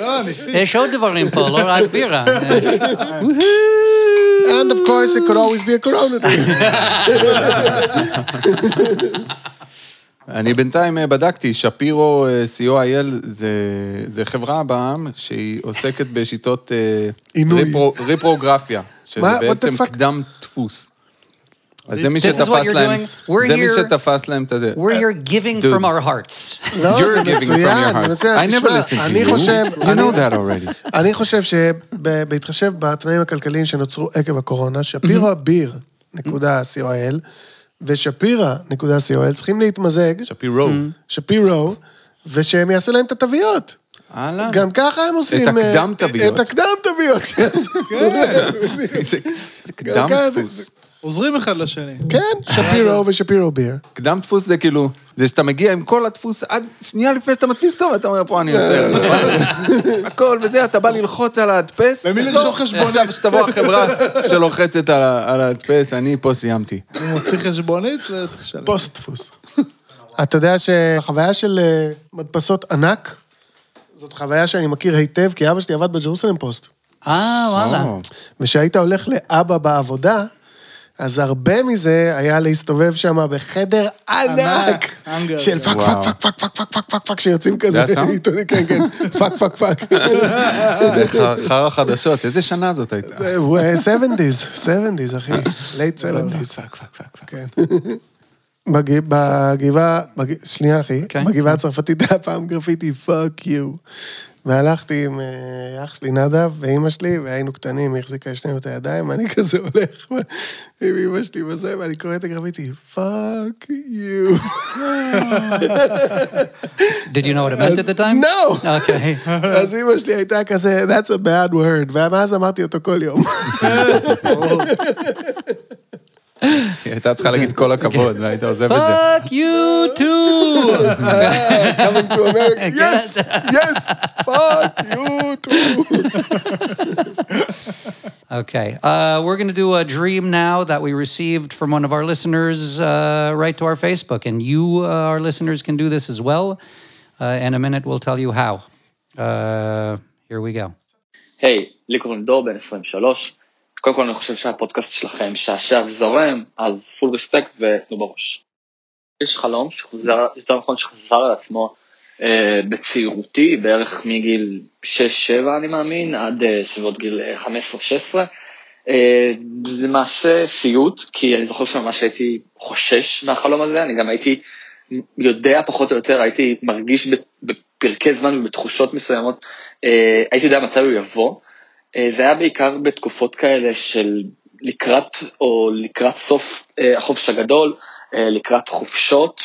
לא. (laughs) יש עוד דברים פה, לא רק בירה. (laughs) And of course it could always be a corona drink. אני בינתיים אה, בדקתי, שפירו אה, co.il זה, זה חברה בעם שהיא עוסקת בשיטות אה. ריפרו, ריפרוגרפיה, שזה מה? בעצם? קדם דפוס. אז זה מי This is what שתפס you're להם, doing? We're זה מי here- שתפס להם את הזה. We're here giving Dude. from our hearts. לא, You're זה giving from מצוין, your זה heart. מצוין. I never תשמע, listened to אני you. חושב... You know that already. אני חושב שבהתחשב בתנאים הכלכליים שנוצרו עקב הקורונה, שפירו הביר, נקודה co.il, ושפירה, נקודה co.il, צריכים להתמזג, שפירו. שפירו, ושהם יעשו להם את התוויות. אהלן. גם ככה הם עושים... אה, הקדם תוויות. את הקדם תוויות. (laughs) (laughs) שיעשו. זה זה קדם זה- דפוס. עוזרים אחד לשני. כן, שפירו ושפירו ביר. קדם דפוס זה כאילו, זה שאתה מגיע עם כל הדפוס עד שנייה לפני שאתה מדפיס טוב, אתה אומר, פה אני עוצר. (laughs) הכל וזה, אתה בא ללחוץ על ההדפס. למי לא, לרשום חשבונית? עכשיו שתבוא החברה (laughs) שלוחצת על ההדפס, אני פה סיימתי. הוא מוציא חשבונית ותשלם. פוסט דפוס. אתה יודע שהחוויה של אה, מדפסות ענק, זאת חוויה שאני מכיר היטב, כי אבא שלי עבד ב Jerusalem Post. אה, וואלה. וכשהיית הולך לאבא בעבודה, אז הרבה מזה היה להסתובב שם בחדר ענק. של פאק פאק. פאק פאק פאק פאק פאק פאק פאק, שיוצאים כזה, זה הסאונד? עיתונים, כן, כן, פאק פאק פאק. חרא חדשות, איזה שנה זאת הייתה? 70's, 70's, אחי, late 70's. פאק, פאק, פאק, פאק. כן. בג- בגבעה, בג- שנייה אחי, כן. בגבעה הצרפתית היה פעם גרפיטי fuck you. והלכתי עם אה, אח שלי נדב ואימא שלי, והיינו קטנים, היא החזיקה שנינו את הידיים, אני כזה הולך עם אימא שלי בזה, ואני קורא את הגרפיטי, fuck you. Did you know what it meant at the time? No! Okay. (laughs) אז אימא שלי הייתה כזה, that's a bad word, ומאז אמרתי אותו כל יום. (laughs) (laughs) היא הייתה צריכה להגיד כל הכבוד, והיית עוזב את זה. Fuck you too! coming to America, (laughs) yes, yes, fuck you too. (laughs) Okay. Uh, we're going to do a dream now that we received from one of our listeners uh, right to our Facebook. And you, uh, our listeners, can do this as well. Uh, in a minute, we'll tell you how. Uh, here we go. היי, לי קוראים דור, בן 23. קודם כל אני חושב שהפודקאסט שלכם שעשע וזורם, אז פול רספקט ותנו בראש. יש חלום שחוזר, יותר נכון שחזר על עצמו אה, בצעירותי, בערך מגיל 6-7 אני מאמין, עד אה, סביבות גיל אה, 15-16. אה, זה למעשה סיוט, כי אני זוכר שממש הייתי חושש מהחלום הזה, אני גם הייתי יודע פחות או יותר, הייתי מרגיש בפרקי זמן ובתחושות מסוימות, אה, הייתי יודע מתי הוא יבוא. אה, זה היה בעיקר בתקופות כאלה של לקראת או לקראת סוף אה, החופש הגדול, אה, לקראת חופשות,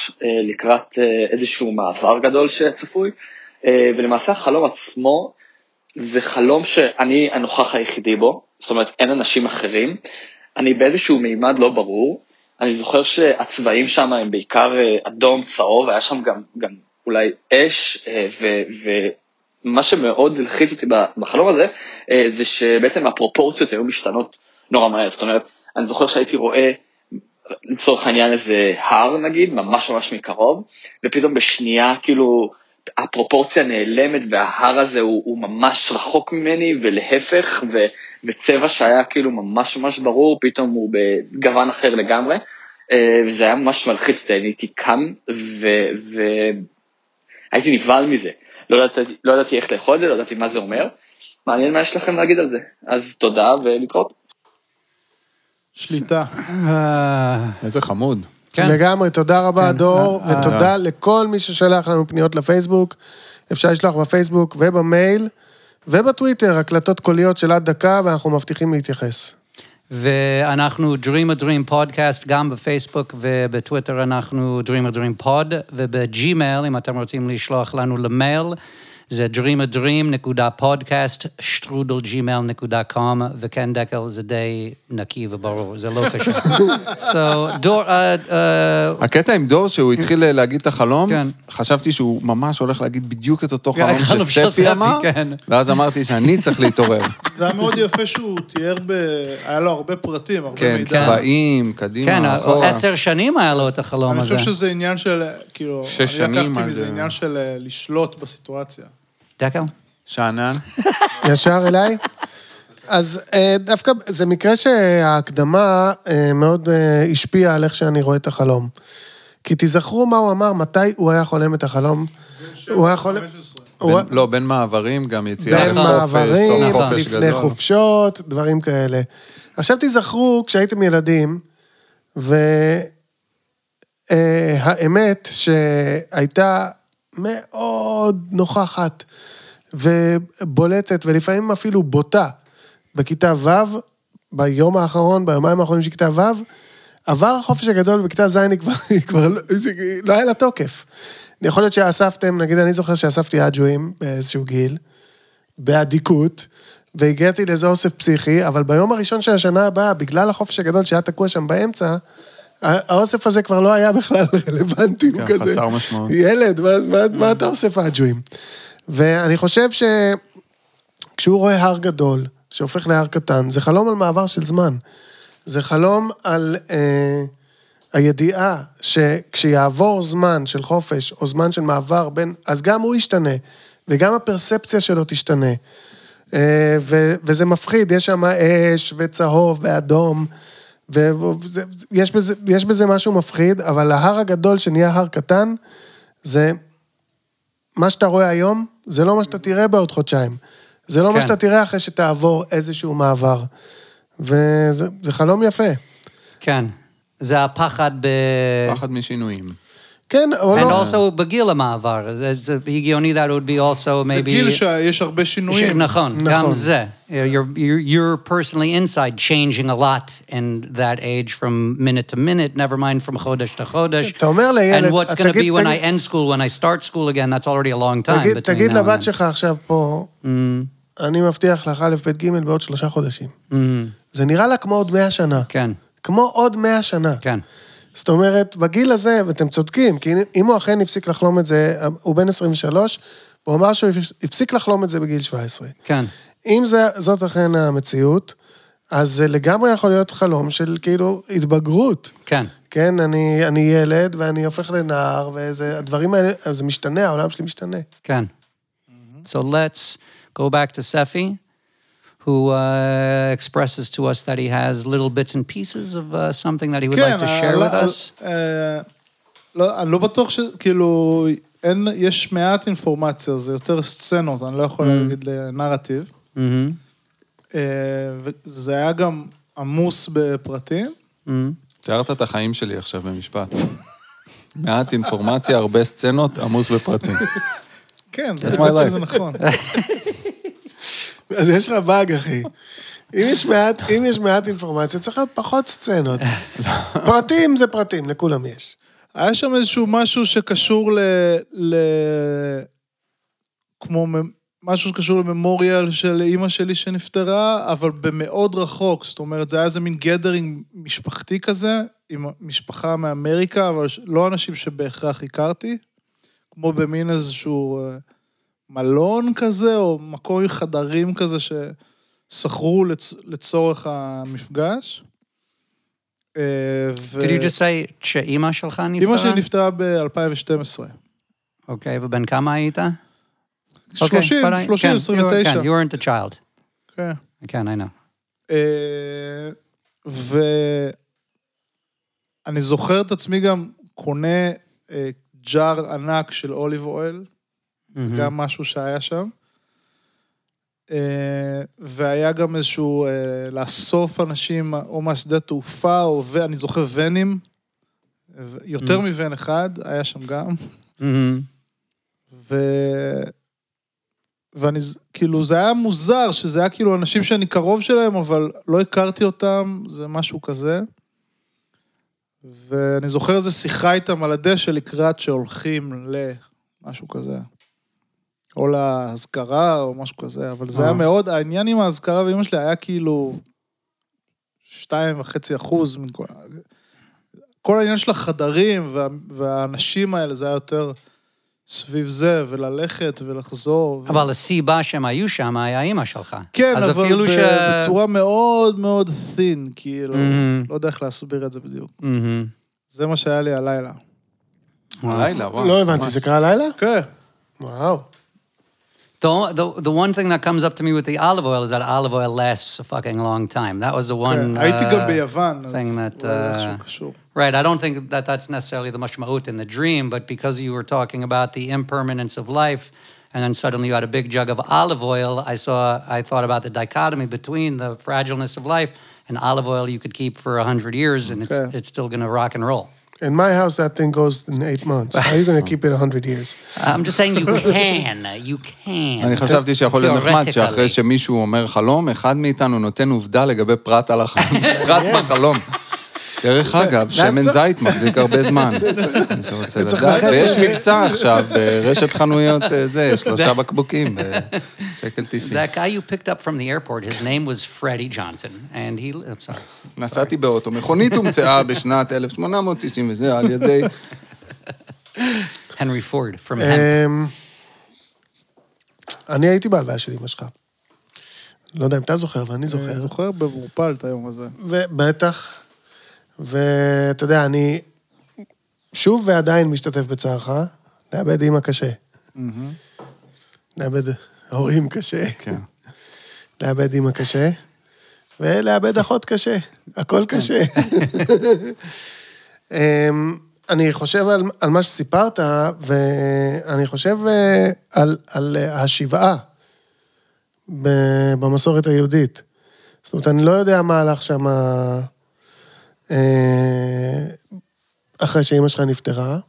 לקראת איזשהו מעבר גדול שצפוי, ולמעשה החלום עצמו זה חלום שאני הנוכח היחידי בו, זאת אומרת אין אנשים אחרים, אני באיזשהו מימד לא ברור, אני זוכר שהצבעים שם הם בעיקר אדום, צהוב, היה שם גם, גם אולי אש, אה, ו, ומה שמאוד הלחיץ אותי בחלום הזה, אה, זה שבעצם הפרופורציות היו משתנות נורא מהר, זאת אומרת, אני זוכר שהייתי רואה לצורך העניין איזה הר נגיד, ממש ממש מקרוב, ופתאום בשנייה כאילו הפרופורציה נעלמת וההר הזה הוא, הוא ממש רחוק ממני ולהפך, ו, וצבע שהיה כאילו ממש ממש ברור, פתאום הוא בגוון אחר לגמרי, אה, וזה היה ממש מלחיץ אותי, אני הייתי קם והייתי נבהל מזה, לא ידעתי, לא ידעתי איך לאכול את זה, לא ידעתי מה זה אומר, מעניין מה יש לכם להגיד על זה, אז תודה ולהתראות. שליטה. אה, איזה חמוד. כן. לגמרי, תודה רבה, כן. דור, אה, ותודה לכל מי ששלח לנו פניות לפייסבוק. אפשר לשלוח בפייסבוק ובמייל ובטוויטר, הקלטות קוליות של עד דקה, ואנחנו מבטיחים להתייחס. ואנחנו Dream a Dream פודקאסט, גם בפייסבוק ובטוויטר אנחנו Dream a Dream Pod, ובג'ימייל, אם אתם רוצים לשלוח לנו למייל, זה dreamadream.podcast, וכן דקל זה די נקי וברור, זה לא קשה. (laughs) so, דור, אה, אה, הקטע עם דור, שהוא התחיל להגיד את החלום, כן. חשבתי שהוא ממש הולך להגיד בדיוק את אותו כן, חלום שספי ספי, אמר, כן. ואז אמרתי שאני צריך להתעורר. (laughs) זה היה מאוד יפה שהוא תיאר ב... היה לו הרבה פרטים, הרבה כן, מידע. צבעים, כן, קדימה, אחורה. עשר שנים היה לו את החלום אני הזה. חושב שזה עניין של, כאילו, שש אני לקחתי מזה זה. עניין של אה, לשלוט בסיטואציה. דקל? שאנן. (laughs) ישר אליי? אז אה, דווקא זה מקרה שההקדמה אה, מאוד אה, השפיעה על איך שאני רואה את החלום. כי תיזכרו מה הוא אמר, מתי הוא היה חולם את החלום. הוא היה חולם... בין- לא, בין מעברים, גם יציאה בין לחופש, מעברים, סוף חופש לפני גדול. חופשות, דברים כאלה. עכשיו תיזכרו, כשהייתם ילדים, והאמת שהייתה מאוד נוכחת ובולטת, ולפעמים אפילו בוטה, בכיתה ו', ביום האחרון, ביומיים האחרונים של כיתה ו', עבר החופש הגדול בכיתה ז', היא כבר, היא כבר לא, לא היה לה תוקף. יכול להיות שאספתם, נגיד, אני זוכר שאספתי אג'ואים באיזשהו גיל, באדיקות, והגעתי לאיזה אוסף פסיכי, אבל ביום הראשון של השנה הבאה, בגלל החופש הגדול שהיה תקוע שם באמצע, האוסף הזה כבר לא היה בכלל רלוונטי, הוא כן, כזה... חסר משמעות. ילד, מה, מה, מה אתה אוסף אג'ואים? ואני חושב שכשהוא רואה הר גדול, שהופך להר קטן, זה חלום על מעבר של זמן. זה חלום על אה, הידיעה שכשיעבור זמן של חופש, או זמן של מעבר בין... אז גם הוא ישתנה, וגם הפרספציה שלו תשתנה. אה, ו, וזה מפחיד, יש שם אש וצהוב ואדום, ויש בזה, יש בזה משהו מפחיד, אבל ההר הגדול שנהיה הר קטן, זה... מה שאתה רואה היום, זה לא מה שאתה תראה בעוד חודשיים. זה לא כן. מה שאתה תראה אחרי שתעבור איזשהו מעבר. וזה זה חלום יפה. כן. זה הפחד ב... פחד משינויים. כן, או And לא... also בגיל המעבר. זה- זה הגיוני that would be also זה maybe... גיל שיש הרבה שינויים. נכון, נכון. גם זה. You're, you're, personally inside changing a lot in that age from minute to minute, never mind from חודש to חודש. אתה אומר לילד, And what's going to תגיד- be when I end school, when I start school again, that's already a long time תגיד, תגיד לבת and. שלך עכשיו פה, אני מבטיח לך א', ב', ג' בעוד שלושה חודשים. זה נראה לה כמו עוד מאה שנה. כן, כמו עוד מאה שנה. כן. זאת אומרת, בגיל הזה, ואתם צודקים, כי אם הוא אכן הפסיק לחלום את זה, הוא בן 23, הוא אמר שהוא הפסיק לחלום את זה בגיל 17. כן. אם זה, זאת אכן המציאות, אז זה לגמרי יכול להיות חלום של כאילו התבגרות. כן. כן, אני, אני ילד ואני הופך לנער, וזה, הדברים האלה, זה משתנה, העולם שלי משתנה. Ken. So let's go back to Sefi, who uh, expresses to us that he has little bits and pieces of uh, something that he would like to share על- with על- us. אה, לא, אני לא בטוח ש... כאילו, אין, יש מעט אינפורמציה, זה יותר סצנות, אני לא יכול להגיד לנרטיב. Mm-hmm. אה, וזה היה גם עמוס בפרטים. Mm-hmm. תיארת את החיים שלי עכשיו במשפט. (laughs) מעט אינפורמציה, הרבה סצנות, עמוס בפרטים. (laughs) כן, זה. נכון. (laughs) אז יש לך באג, אחי. אם יש מעט, אם יש מעט אינפורמציה, צריך להיות פחות סצנות. פרטים זה פרטים, לכולם יש. היה שם איזשהו משהו שקשור ל... ל... כמו משהו שקשור לממוריאל של אימא שלי שנפטרה, אבל במאוד רחוק. זאת אומרת, זה היה איזה מין גדרינג משפחתי כזה, עם משפחה מאמריקה, אבל לא אנשים שבהכרח הכרתי. כמו במין איזשהו אה, מלון כזה, או מקום חדרים כזה ששכרו לצ... לצורך המפגש. אה, ו- Did you just say שאימא שלך נפטרה? אמא שלי נפטרה ב-2012. אוקיי, ובן כמה היית? 30, אוקיי, but I- 30, כן, 29. כן, you weren't a child. כן. כן, I know. אה, ואני זוכר את עצמי גם קונה אה, ג'אר ענק של אוליב אויל, זה גם משהו שהיה שם. אה, והיה גם איזשהו, אה, לאסוף אנשים או מהשדה תעופה, או ו- אני זוכר ונים, יותר מוון אחד, היה שם גם. ו... ואני, כאילו, זה היה מוזר, שזה היה כאילו אנשים שאני קרוב שלהם, אבל לא הכרתי אותם, זה משהו כזה. ואני זוכר איזה שיחה איתם על הדשא לקראת שהולכים למשהו כזה. או להזכרה או משהו כזה, אבל זה אה. היה מאוד, העניין עם האזכרה ואמא שלי היה כאילו שתיים וחצי אחוז מכל... כל העניין של החדרים וה, והאנשים האלה, זה היה יותר סביב זה, וללכת ולחזור. ו- אבל הסיבה שהם היו שם היה אימא שלך. כן, אז אבל ב- ש... בצורה מאוד מאוד thin, כאילו, מהמם. לא יודע איך להסביר את זה בדיוק. מהמם. זה מה שהיה לי הלילה. לילה, וואו. לא הבנתי, זה קרה לילה? כן. וואו. The, the, the one thing that comes up to me with the olive oil is that olive oil lasts a fucking long time. That was the one yeah, uh, thing that. Uh, right, I don't think that that's necessarily the mashma'ut in the dream, but because you were talking about the impermanence of life, and then suddenly you had a big jug of olive oil, I saw, I thought about the dichotomy between the fragileness of life and olive oil you could keep for 100 years and okay. it's, it's still going to rock and roll. In my house, that thing goes in eight months. How are you going to keep it 100 years? I'm just saying you can, you can. אני חשבתי שיכול להיות נחמד. שאחרי שמישהו אומר חלום, אחד מאיתנו נותן עובדה לגבי פרט על החלום, פרט בחלום. דרך אגב, שמן זית מחזיק הרבה זמן. (laughs) מי שרוצה צריך לדעת. לנחש ויש מבצע עכשיו ברשת חנויות אה, זה, שלושה בקבוקים, בשקל 90. That guy you picked up from the airport, his name was Freddie Johnson, and he, I'm sorry. נסעתי באוטו, מכונית הומצאה בשנת 1890 וזה על ידי... (laughs) Henry Ford from Henry. אמ, אני הייתי בהלוויה של אמא שלך. לא יודע אם אתה זוכר, אבל אני אני זוכר. זוכר במעורפל את היום הזה. ובטח. ואתה יודע, אני שוב ועדיין משתתף בצערך, לאבד אימא קשה. לאבד הורים קשה. כן. (laughs) לאבד אימא קשה, ולאבד אחות קשה. הכל קשה. (laughs) אמ, אני חושב על, על מה שסיפרת, ואני חושב אה, על, על אה, השבעה במסורת היהודית. זאת אומרת, אני לא יודע מה הלך שם אה, אחרי שאימא שלך נפטרה,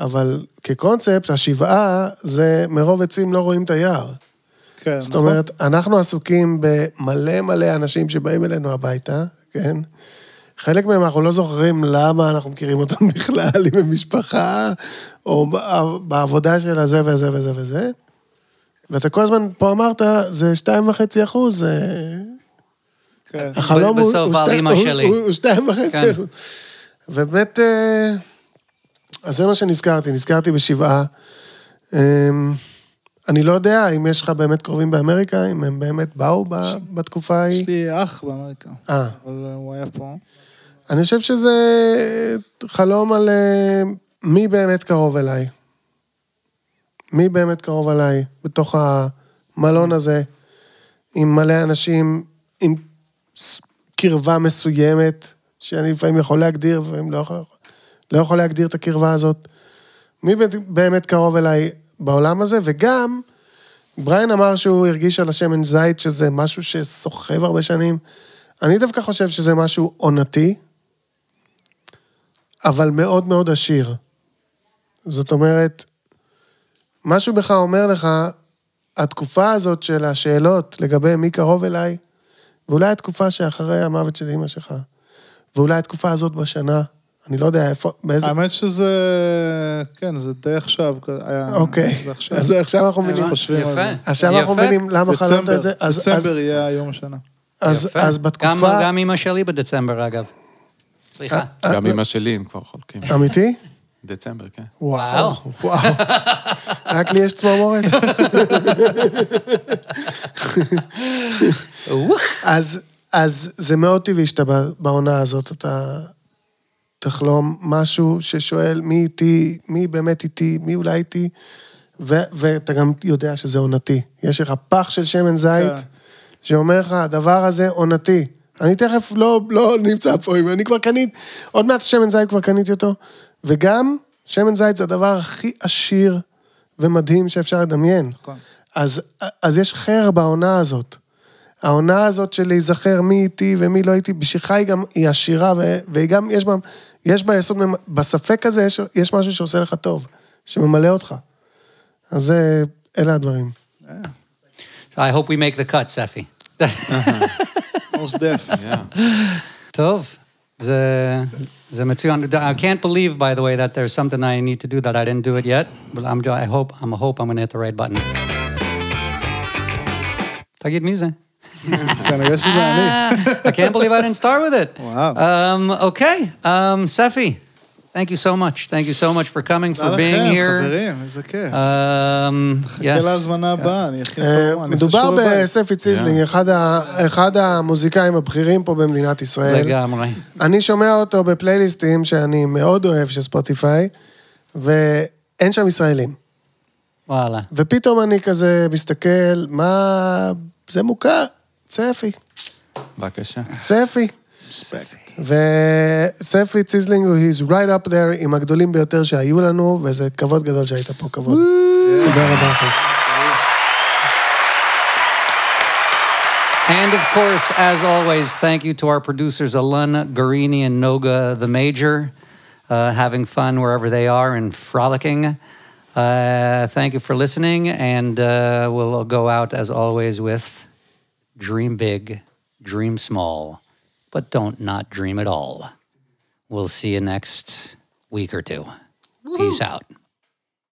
אבל כקונספט, השבעה זה מרוב עצים לא רואים את היער. כן, זאת נכון? אומרת, אנחנו עסוקים במלא מלא אנשים שבאים אלינו הביתה, כן? חלק מהם אנחנו לא זוכרים למה אנחנו מכירים אותם (laughs) בכלל, אם הם משפחה, או ב- בעבודה של הזה וזה וזה וזה. ואתה כל הזמן פה אמרת, זה שתיים וחצי אחוז, זה... כן. החלום הוא... בסוף הוא שלי. שתיים וחצי כן. ובאמת, אה, אז זה מה שנזכרתי, נזכרתי בשבעה. אמ, אני לא יודע אם יש לך באמת קרובים באמריקה, אם הם באמת באו ב- בתקופה ההיא. יש לי אח באמריקה, אה, אבל אה, הוא היה פה. אני חושב שזה חלום על אה, מי באמת קרוב אליי. מי באמת קרוב אליי בתוך המלון הזה, עם מלא אנשים, עם קרבה מסוימת, שאני לפעמים יכול להגדיר, ולפעמים לא יכול, לא יכול להגדיר את הקרבה הזאת. מי באמת קרוב אליי בעולם הזה, וגם, בריין אמר שהוא הרגיש על השמן זית שזה משהו שסוחב הרבה שנים. אני דווקא חושב שזה משהו עונתי, אבל מאוד מאוד עשיר. זאת אומרת, משהו בך אומר לך, התקופה הזאת של השאלות לגבי מי קרוב אליי, ואולי התקופה שאחרי המוות של אימא שלך, ואולי התקופה הזאת בשנה, אני לא יודע איפה, באיזה... האמת שזה, כן, זה די עכשיו. היה- אוקיי. אז עכשיו אנחנו מבינים. יפה. עכשיו אנחנו. מבינים למה חלמת את זה. דצמבר יהיה היום השנה. אז יפה. אז גם, בתקופה... גם אמא שלי בדצמבר, אגב. סליחה. גם אמא שלי, אם כבר חולקים. אמיתי? דצמבר, כן. וואו, וואו. (laughs) רק לי יש צמרמורת. אז, אז זה מאוד טבעי שאתה בעונה הזאת, אתה תחלום משהו ששואל מי איתי, מי באמת איתי, מי אולי איתי, ו- ואתה גם יודע שזה עונתי. יש לך פח של שמן זית, כן. שאומר לך, הדבר הזה עונתי. אני תכף לא, לא נמצא פה, אם אני כבר קניתי, עוד מעט שמן זית כבר קניתי אותו, וגם שמן זית זה הדבר הכי עשיר ומדהים שאפשר לדמיין. נכון. אז, אז יש חר בעונה הזאת. העונה הזאת של להיזכר מי איתי ומי לא איתי, בשבילך היא גם, היא עשירה, והיא גם, יש בה, יש בה יסוד, בספק הזה יש, יש משהו שעושה לך טוב, שממלא אותך. אז זה, אלה הדברים. So I hope we make the cut, Seffi. (laughs) most def. (laughs) טוב, זה, זה מצוין. I can't believe, by the way, that there's something I need to do that I didn't do it yet, but I'm, I hope, I'm, I hope I'm going to hit the right button. תגיד מי זה? כנראה שזה אני. I can't believe I didn't start with it. Wow. Um, okay, um, Sefi, Thank you so much. Thank you so much for coming, for תודה being לכם, here. חברים, איזה כיף. Um, חכה yes. להזמנה הבאה, אני אכין אה, חלום, אני אעשה מדובר שיעורי בית. בספי ציזלינג, אחד ה- אחד המוזיקאים הבכירים פה במדינת ישראל. לגמרי. אני שומע אותו בפלייליסטים שאני מאוד אוהב של ספוטיפיי, ואין שם ישראלים. וואלה. ופתאום אני כזה מסתכל, מה... זה מוכר, ספי, בבקשה. צפי. וספי ציזלינג הוא he's right up there עם הגדולים ביותר שהיו לנו, וזה כבוד גדול שהיית פה, כבוד. תודה רבה לכם. And of course, as always, thank you to our producers, Alun, Garini, and Noga the Major, uh, having fun wherever they are and frolicking. Uh, thank you for listening, and uh, we'll go out as always with dream big, dream small, but don't not dream at all. We'll see you next week or two. Peace out.